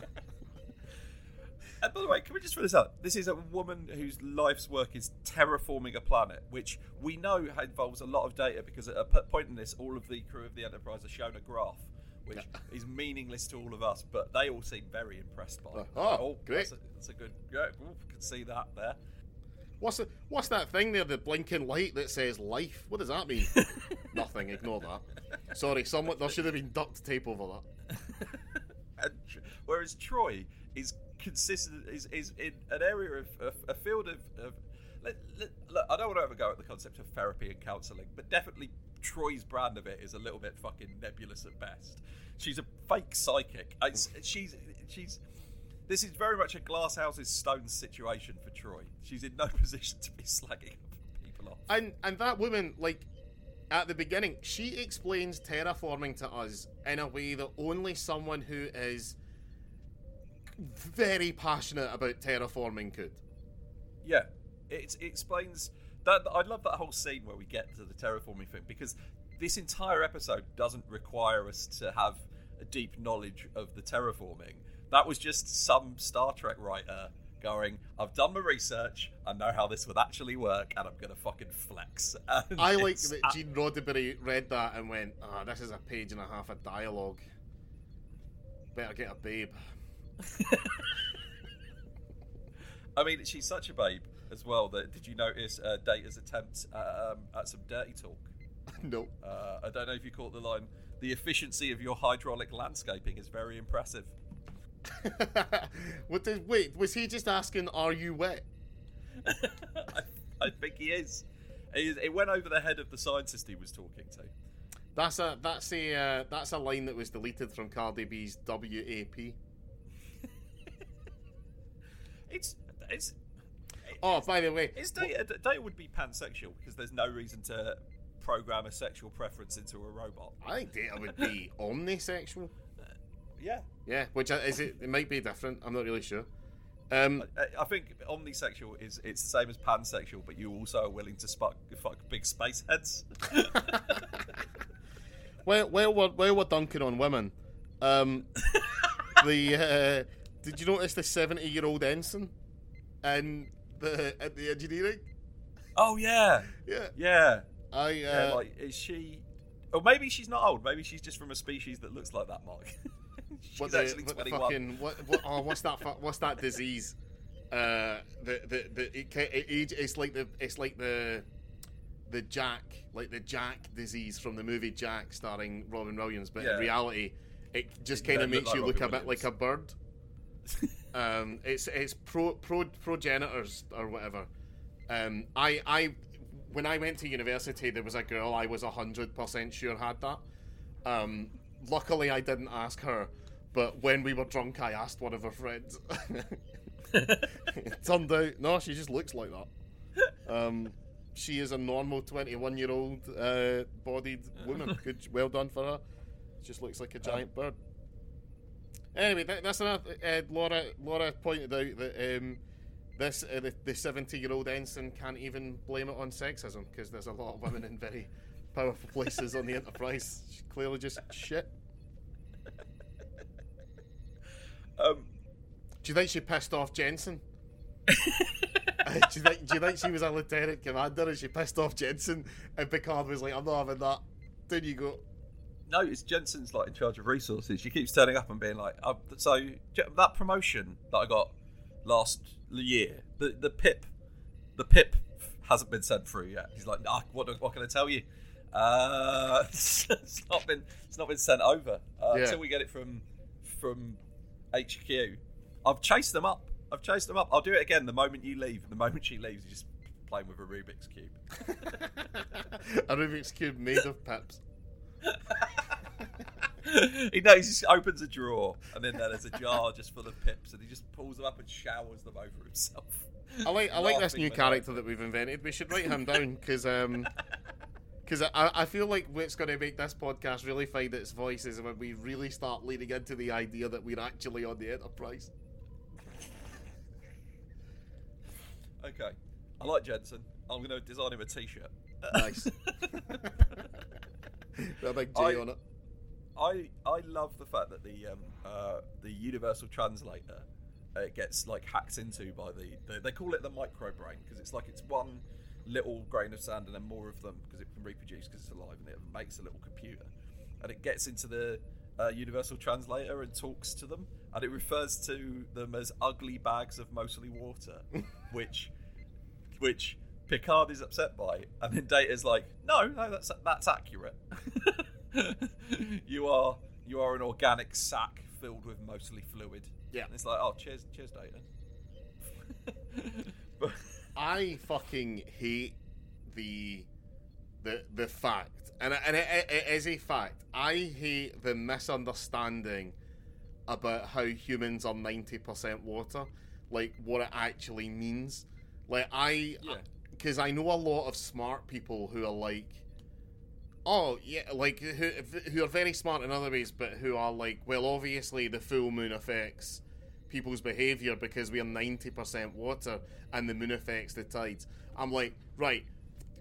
And by the way, can we just throw this out? This is a woman whose life's work is terraforming a planet, which we know involves a lot of data because at a point in this, all of the crew of the Enterprise are shown a graph, which is meaningless to all of us, but they all seem very impressed by. it. Ah, oh, great. That's a, that's a good. Yeah, ooh, can see that there. What's the, what's that thing there? The blinking light that says life. What does that mean? [LAUGHS] Nothing. Ignore that. Sorry, someone there should have been duct tape over that. [LAUGHS] And whereas Troi is consistent, is, is in an area of, of a field of. of let, let, look, I don't want to ever go at the concept of therapy and counselling, but definitely Troi's brand of it is a little bit fucking nebulous at best. She's a fake psychic. She's she's. This is very much a glass houses stones situation for Troi. She's in no [LAUGHS] position to be slagging people off. And and that woman, like at the beginning, she explains terraforming to us in a way that only someone who is very passionate about terraforming could. Yeah, it, it explains that. I love that whole scene where we get to the terraforming thing because this entire episode doesn't require us to have a deep knowledge of the terraforming. That was just some Star Trek writer going, "I've done my research. I know how this would actually work, and I'm gonna fucking flex." [LAUGHS] And I like that Gene Roddenberry read that and went, "Ah, this is a page and a half of dialogue. Better get a babe." [LAUGHS] I mean, she's such a babe as well. That did you notice uh, Data's attempt at, um, at some dirty talk? [LAUGHS] no. Uh, I don't know if you caught the line. The efficiency of your hydraulic landscaping is very impressive. [LAUGHS] what did, wait, was he just asking, "Are you wet"? I, I think he is. He is- It went over the head of the scientist he was talking to. That's a that's a uh, that's a line that was deleted from Cardi B's WAP. It's it's. Oh, by the way, It's data. Data would be pansexual because there's no reason to program a sexual preference into a robot. I think Data would be [LAUGHS] omnisexual. Yeah, Yeah, which uh, is it? It might be different. I'm not really sure. Um, I, I think omnisexual is it's the same as pansexual, but you also are willing to spark, fuck big space heads. [LAUGHS] Well, well, we're, well, we're dunking on women. Um, [LAUGHS] the uh, did you notice the seventy-year-old ensign and the at the engineering? oh yeah, Yeah, yeah. I uh, Yeah, like is she? Or maybe she's not old. Maybe she's just from a species that looks like that, Mark. [LAUGHS] she's what the, actually what twenty-one. fucking what, what oh what's that what's that disease? Uh, the the the it, it, it- it's like the it's like the the Jack like the Jack disease from the movie Jack starring Robin Williams, but Yeah. in reality, it just kind of makes like you look a bit like a bird. [LAUGHS] um, it's it's pro, pro progenitors or whatever. Um, I I when I went to university, there was a girl I was hundred percent sure had that. Um, luckily, I didn't ask her, but when we were drunk, I asked one of her friends. it [LAUGHS] [LAUGHS] turned out no, she just looks like that. Um, she is a normal twenty-one-year-old uh, bodied woman. Good, well done for her. Just looks like a giant bird. Anyway, that, that's enough. Uh, Laura, Laura pointed out that um, this uh, the, the seventy-year-old ensign can't even blame it on sexism because there's a lot of women in very powerful places on the Enterprise. She's clearly just shit. Um, Do you think she pissed off Jensen? Uh, [LAUGHS] [LAUGHS] do, you think, do you think she was a lieutenant commander and she pissed off Jensen and Picard was like, I'm not having that. Down you go. No, it's Jensen's like in charge of resources. She keeps turning up and being like, uh, "So that promotion that I got last year, the the pip, the pip hasn't been sent through yet." He's like, "Nah, what what can I tell you?" Uh, [LAUGHS] it's not been it's not been sent over uh, Yeah. until we get it from from HQ. I've chased them up. I've chased them up. I'll do it again the moment you leave. The moment she leaves, you're just playing with a Rubik's cube. [LAUGHS] a Rubik's cube made of pips. He knows. He just opens a drawer, and then there's a jar just full of pips, and he just pulls them up and showers them over himself. I like I like this new character that we've invented. We should write him down because um because I, I feel like what's going to make this podcast really find its voice is when we really start leaning into the idea that we're actually on the Enterprise. Okay, I like Jensen. I'm going to design him a T-shirt. Nice. [LAUGHS] A big J I- on it. I I love the fact that the um, uh, the universal translator uh, gets like hacked into by the, the they call it the micro brain because it's like it's one little grain of sand and then more of them because it can reproduce because it's alive and it makes a little computer and it gets into the uh, universal translator and talks to them and it refers to them as ugly bags of mostly water [LAUGHS] which which Picard is upset by, and then Data's like, "No, no, that's that's accurate. [LAUGHS] you are you are an organic sack filled with mostly fluid." Yeah. And it's like, "Oh, cheers, cheers, Data." [LAUGHS] but I fucking hate the the the fact, and and it, it, it is a fact. I hate the misunderstanding about how humans are ninety percent water, like what it actually means. Like I, Yeah. Because I know a lot of smart people who are like, oh yeah, like who who are very smart in other ways, but who are like, well, obviously the full moon affects people's behavior because we are 90% water and the moon affects the tides. I'm like, right,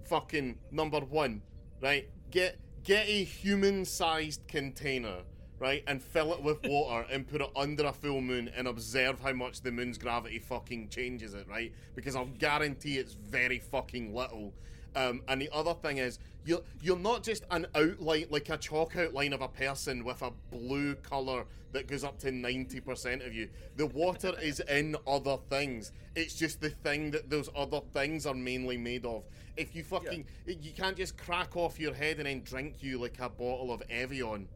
fucking number one, right? Get get a human-sized container, right, and fill it with water and put it under a full moon and observe how much the moon's gravity fucking changes it, right? Because I'll guarantee it's very fucking little. Um, and the other thing is, you're you're not just an outline like a chalk outline of a person with a blue color that goes up to ninety percent of you. The water is in other things. It's just the thing that those other things are mainly made of. If you fucking, you can't just crack off your head and then drink you like a bottle of Evian.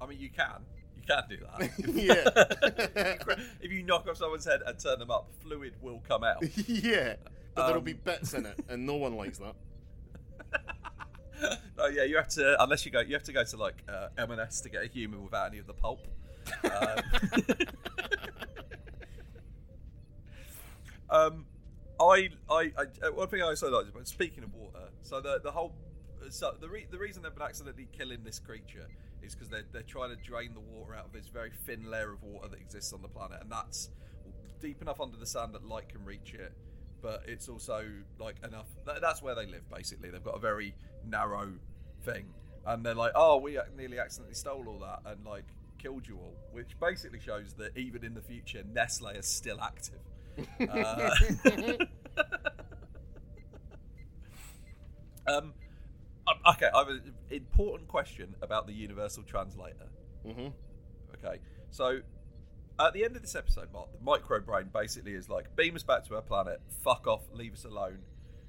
I mean, you can you can do that. [LAUGHS] yeah, [LAUGHS] if you knock off someone's head and turn them up, fluid will come out. [LAUGHS] yeah. But there'll Um, be bits in it, and no one likes that. no, yeah, you have to unless you go, you have to go to like uh, M&S to get a human without any of the pulp. Um, um, I, I, I, uh, one thing I also like, but speaking of water, so the the whole, so the re- the reason they've been accidentally killing this creature is because they're they're trying to drain the water out of this very thin layer of water that exists on the planet, and that's deep enough under the sand that light can reach it, but it's also like enough. That, that's where they live basically. They've got a very narrow thing, and they're like, oh, we nearly accidentally stole all that and like killed you all, which basically shows that even in the future, Nestle is still active. [LAUGHS] Uh, [LAUGHS] [LAUGHS] um, um, okay, I have an important question about the Universal Translator. hmm Okay, so at the end of this episode, Mark, the micro brain basically is like beam us back to our planet, fuck off, leave us alone.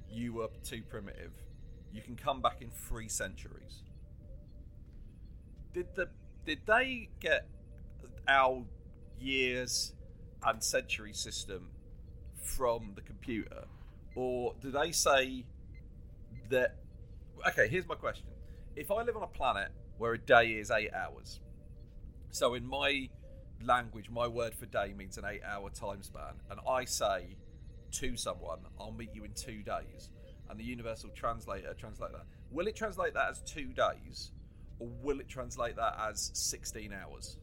You were too primitive. You can come back in three centuries. Did the did they get our years and century system from the computer, or do they say that? Okay, here's my question: If I live on a planet where a day is eight hours, so in my language, my word for day means an eight-hour time span, and I say to someone, "I'll meet you in two days," and the universal translator translate that. Will it translate that as two days, or will it translate that as sixteen hours?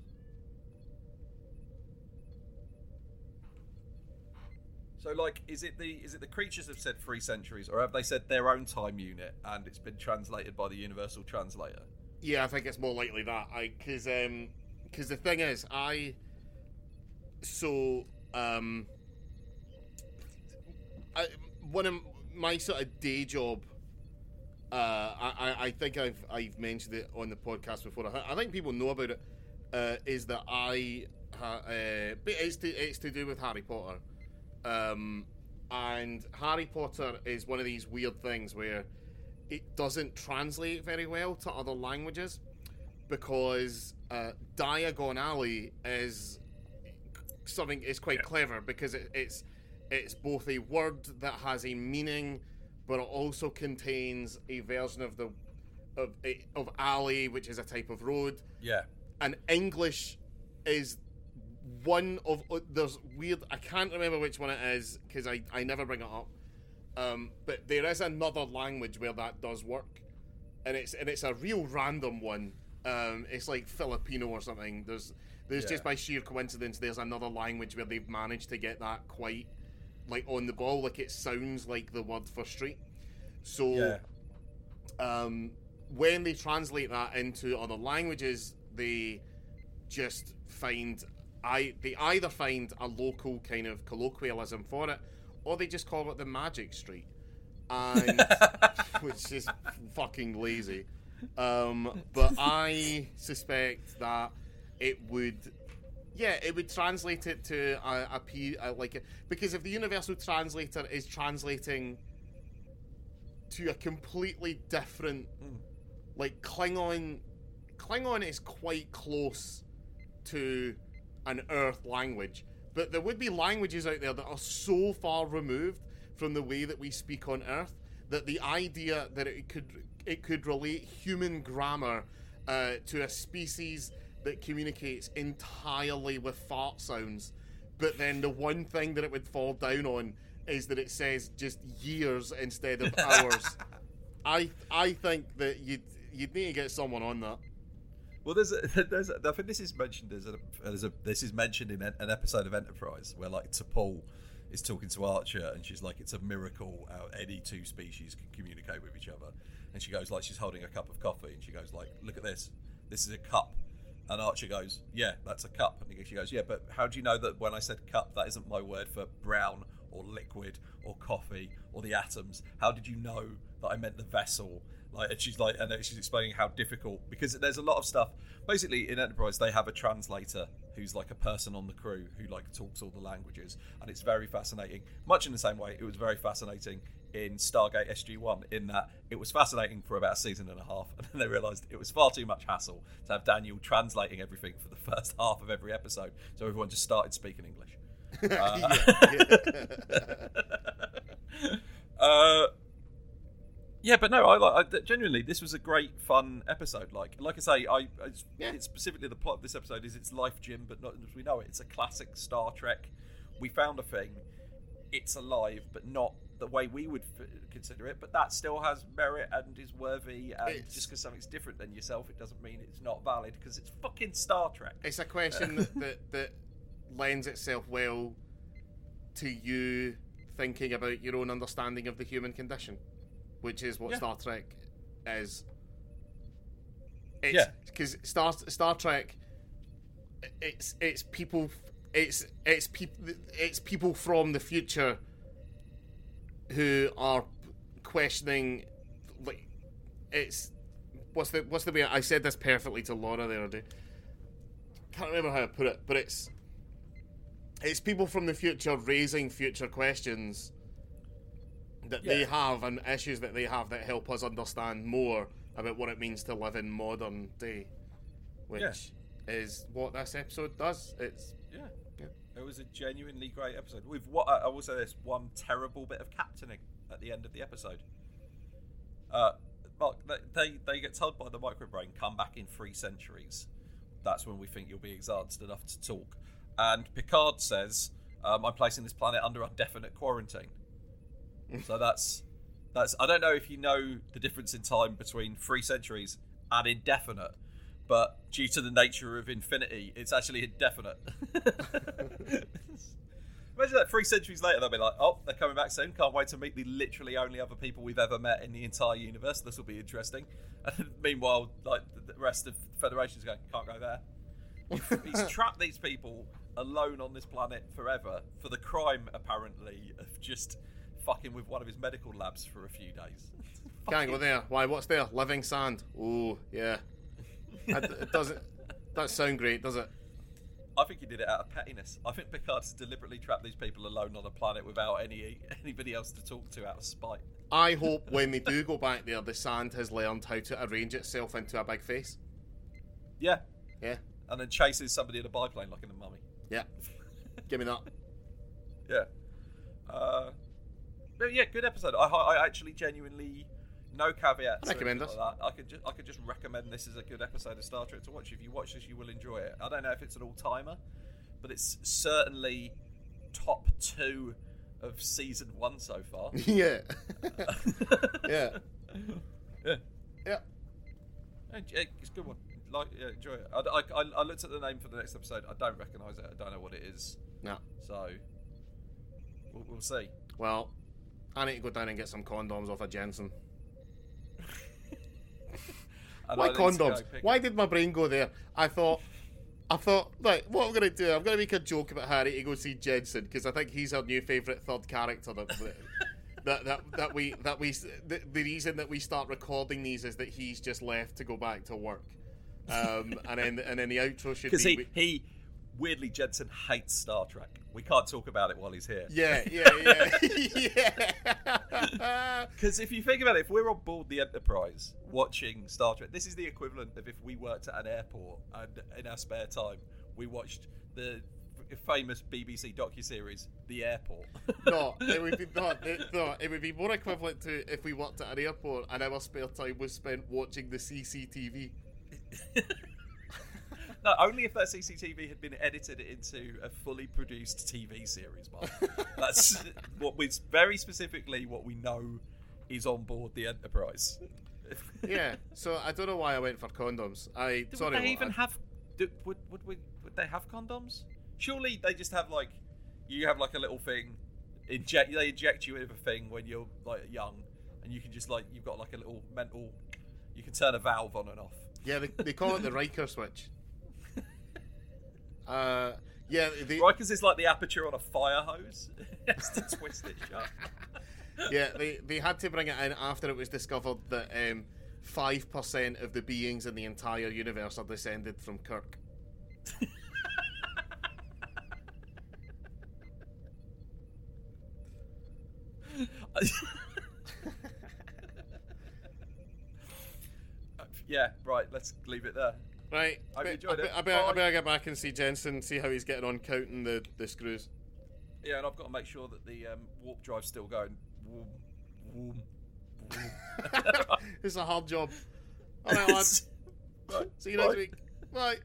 So, like, is it the is it the creatures have said three centuries, or have they said their own time unit and it's been translated by the universal translator? Yeah, I think it's more likely that. I because um because the thing is, I so um I, one of my sort of day job. Uh, I, I- think I've I've mentioned it on the podcast before. I, think people know about it. Uh, is that I uh, it's to it's to do with Harry Potter, um, and Harry Potter is one of these weird things where it doesn't translate very well to other languages because uh, Diagon Alley is something is quite clever because it, it's it's both a word that has a meaning, but it also contains a version of the of of alley, which is a type of road. Yeah. And English is one of uh, there's weird. I can't remember which one it is because I I never bring it up. Um, but there is another language where that does work, and it's and it's a real random one. Um, it's like Filipino or something. There's there's Yeah. just by sheer coincidence there's another language where they've managed to get that quite like on the ball. Like it sounds like the word for street. So Yeah. um, when they translate that into other languages, they just find I they either find a local kind of colloquialism for it, or they just call it the Magic Street, and [LAUGHS] which is fucking lazy. Um, but I suspect that it would. Yeah, it would translate it to a, a P a, like a, because if the universal translator is translating to a completely different like Klingon Klingon is quite close to an Earth language, but there would be languages out there that are so far removed from the way that we speak on Earth that the idea that it could it could relate human grammar uh, to a species that communicates entirely with fart sounds, but then the one thing that it would fall down on is that it says just years instead of [LAUGHS] hours. I I think that you'd you'd need to get someone on that. Well, there's a, [LAUGHS] there's a, I think this is mentioned as a, as a this is mentioned in an episode of Enterprise where like T'Pol is talking to Archer and she's like it's a miracle how any two species can communicate with each other. And she goes like she's holding a cup of coffee and she goes like look at this. This is a cup. And Archer goes yeah that's a cup. And she goes yeah but how do you know that when I said cup that isn't my word for brown or liquid or coffee or the atoms? How did you know that I meant the vessel like and she's like and she's explaining how difficult because there's a lot of stuff. Basically in enterprise they have a translator who's like a person on the crew who like talks all the languages and it's very fascinating. Much in the same way it was very fascinating in Stargate SG-1 in that it was fascinating for about a season and a half [LAUGHS] and then they realized it was far too much hassle to have daniel translating everything for the [LAUGHS] first half of every episode so everyone just started speaking english. [LAUGHS] Uh, yeah, but no, I like I, genuinely. This was a great, fun episode. Like, like I say, I it's, Yeah. it's specifically the plot of this episode is it's life, Jim, but not as we know it. It's a classic Star Trek. We found a thing. It's alive, but not the way we would f- consider it. But that still has merit and is worthy. And It's- just because something's different than yourself, it doesn't mean it's not valid. Because it's fucking Star Trek. It's a question [LAUGHS] that, that that lends itself well to you thinking about your own understanding of the human condition, which is what Yeah. Star Trek is. It's, Yeah. because Star Star Trek, it's it's people, it's it's people, it's people from the future who are questioning, like, it's what's the what's the way I said this perfectly to Laura the other day. Can't remember how I put it, but it's it's people from the future raising future questions that they have and issues that they have that help us understand more about what it means to live in modern day, which Yeah. is what this episode does. It's Yeah. Yeah. It was a genuinely great episode. With what I will say this one terrible bit of captaining at the end of the episode. Uh, Mark, they, they they get told by the microbrain, come back in three centuries. That's when we think you'll be exhausted enough to talk. And Picard says, um, "I'm placing this planet under indefinite quarantine." So that's that's. I don't know if you know the difference in time between three centuries and indefinite, but due to the nature of infinity, it's actually indefinite. [LAUGHS] Imagine that three centuries later, they'll be like, "Oh, they're coming back soon. Can't wait to meet the literally only other people we've ever met in the entire universe. This will be interesting." And [LAUGHS] meanwhile, like the the rest of the Federation's going, "Can't go there." He's [LAUGHS] trapped these people alone on this planet forever for the crime, apparently, of just fucking with one of his medical labs for a few days. [LAUGHS] can't go there. Why? What's there? Living sand. Oh yeah. It doesn't. That sound great, does it? I think he did it out of pettiness. I think Picard's deliberately trapped these people alone on a planet without any anybody else to talk to out of spite. I hope when they do go back there, the sand has learned how to arrange itself into a big face. Yeah, Yeah, and then chases somebody in a biplane like in the Mummy. yeah. Give me that. [LAUGHS] Yeah. Uh, but yeah, good episode. I, I actually genuinely no caveats. I recommend anything Like that. I could just I could just recommend this as a good episode of Star Trek to watch. If you watch this, you will enjoy it. I don't know if it's an all timer, but it's certainly top two of season one so far. [LAUGHS] [LAUGHS] yeah. yeah. yeah. Yeah. Yeah, It's a good one. Like, yeah, enjoy it. I, I, I looked at the name for the next episode. I don't recognise it. I don't know what it is. No. So we'll, we'll see. Well, I need to go down and get some condoms off of Jensen. [LAUGHS] Why I need to go condoms? Why did my brain go there? I thought, I thought, like, what I'm going to do, I'm going to make a joke about Harry to go see Jensen because I think he's our new favourite third character. That, [LAUGHS] that, that, that we, that we, the, the reason that we start recording these is that he's just left to go back to work. Um, and then, and then the outro should [LAUGHS] be. he, he weirdly Jensen hates Star Trek. We can't talk about it while he's here. yeah, yeah, yeah, [LAUGHS] yeah. Because if you think about it, if we're on board the Enterprise watching Star Trek, this is the equivalent of if we worked at an airport and in our spare time we watched the famous BBC docu-series The Airport. [LAUGHS] No, [LAUGHS] it would be not. It, no, it would be more equivalent to if we worked at an airport and our spare time was spent watching the CCTV. No, only if that CCTV had been edited into a fully produced TV series. Mark. [LAUGHS] That's what we very specifically what we know is on board the Enterprise. Yeah, [LAUGHS] so I don't know why I went for condoms. I Would sorry. they what, even I- have? Do, would would we, would they have condoms? Surely they just have like you have like a little thing. Inject they inject you with a thing when you're like young, and you can just like you've got like a little mental. You can turn a valve on and off. Yeah, they, they call it the Riker switch. [LAUGHS] Uh, yeah, they, Rikers is like the aperture on a fire hose. [LAUGHS] has to twist it shut. [LAUGHS] yeah, they they had to bring it in after it was discovered that um, five percent of the beings in the entire universe are descended from Kirk. [LAUGHS] yeah, right. Let's leave it there. Right, Hope you I, enjoyed I, it. I, better, I better get back and see Jensen, see how he's getting on counting the, the screws. Yeah, and I've got to make sure that the um, warp drive's still going. [LAUGHS] It's a hard job. [LAUGHS] All right, lads. Right, See you next bye. week. Bye.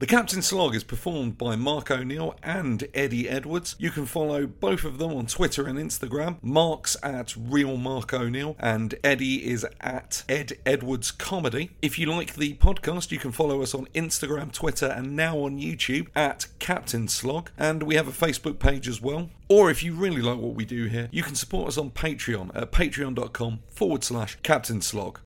The Captain Slog is performed by Mark O'Neill and Eddie Edwards. You can follow both of them on Twitter and Instagram. Mark's at Real Mark O'Neill and Eddie is at Ed Edwards Comedy. If you like the podcast, you can follow us on Instagram, Twitter, and now on YouTube at Captain Slog. And we have a Facebook page as well. Or if you really like what we do here, you can support us on Patreon at patreon.com forward slash Captain Slog.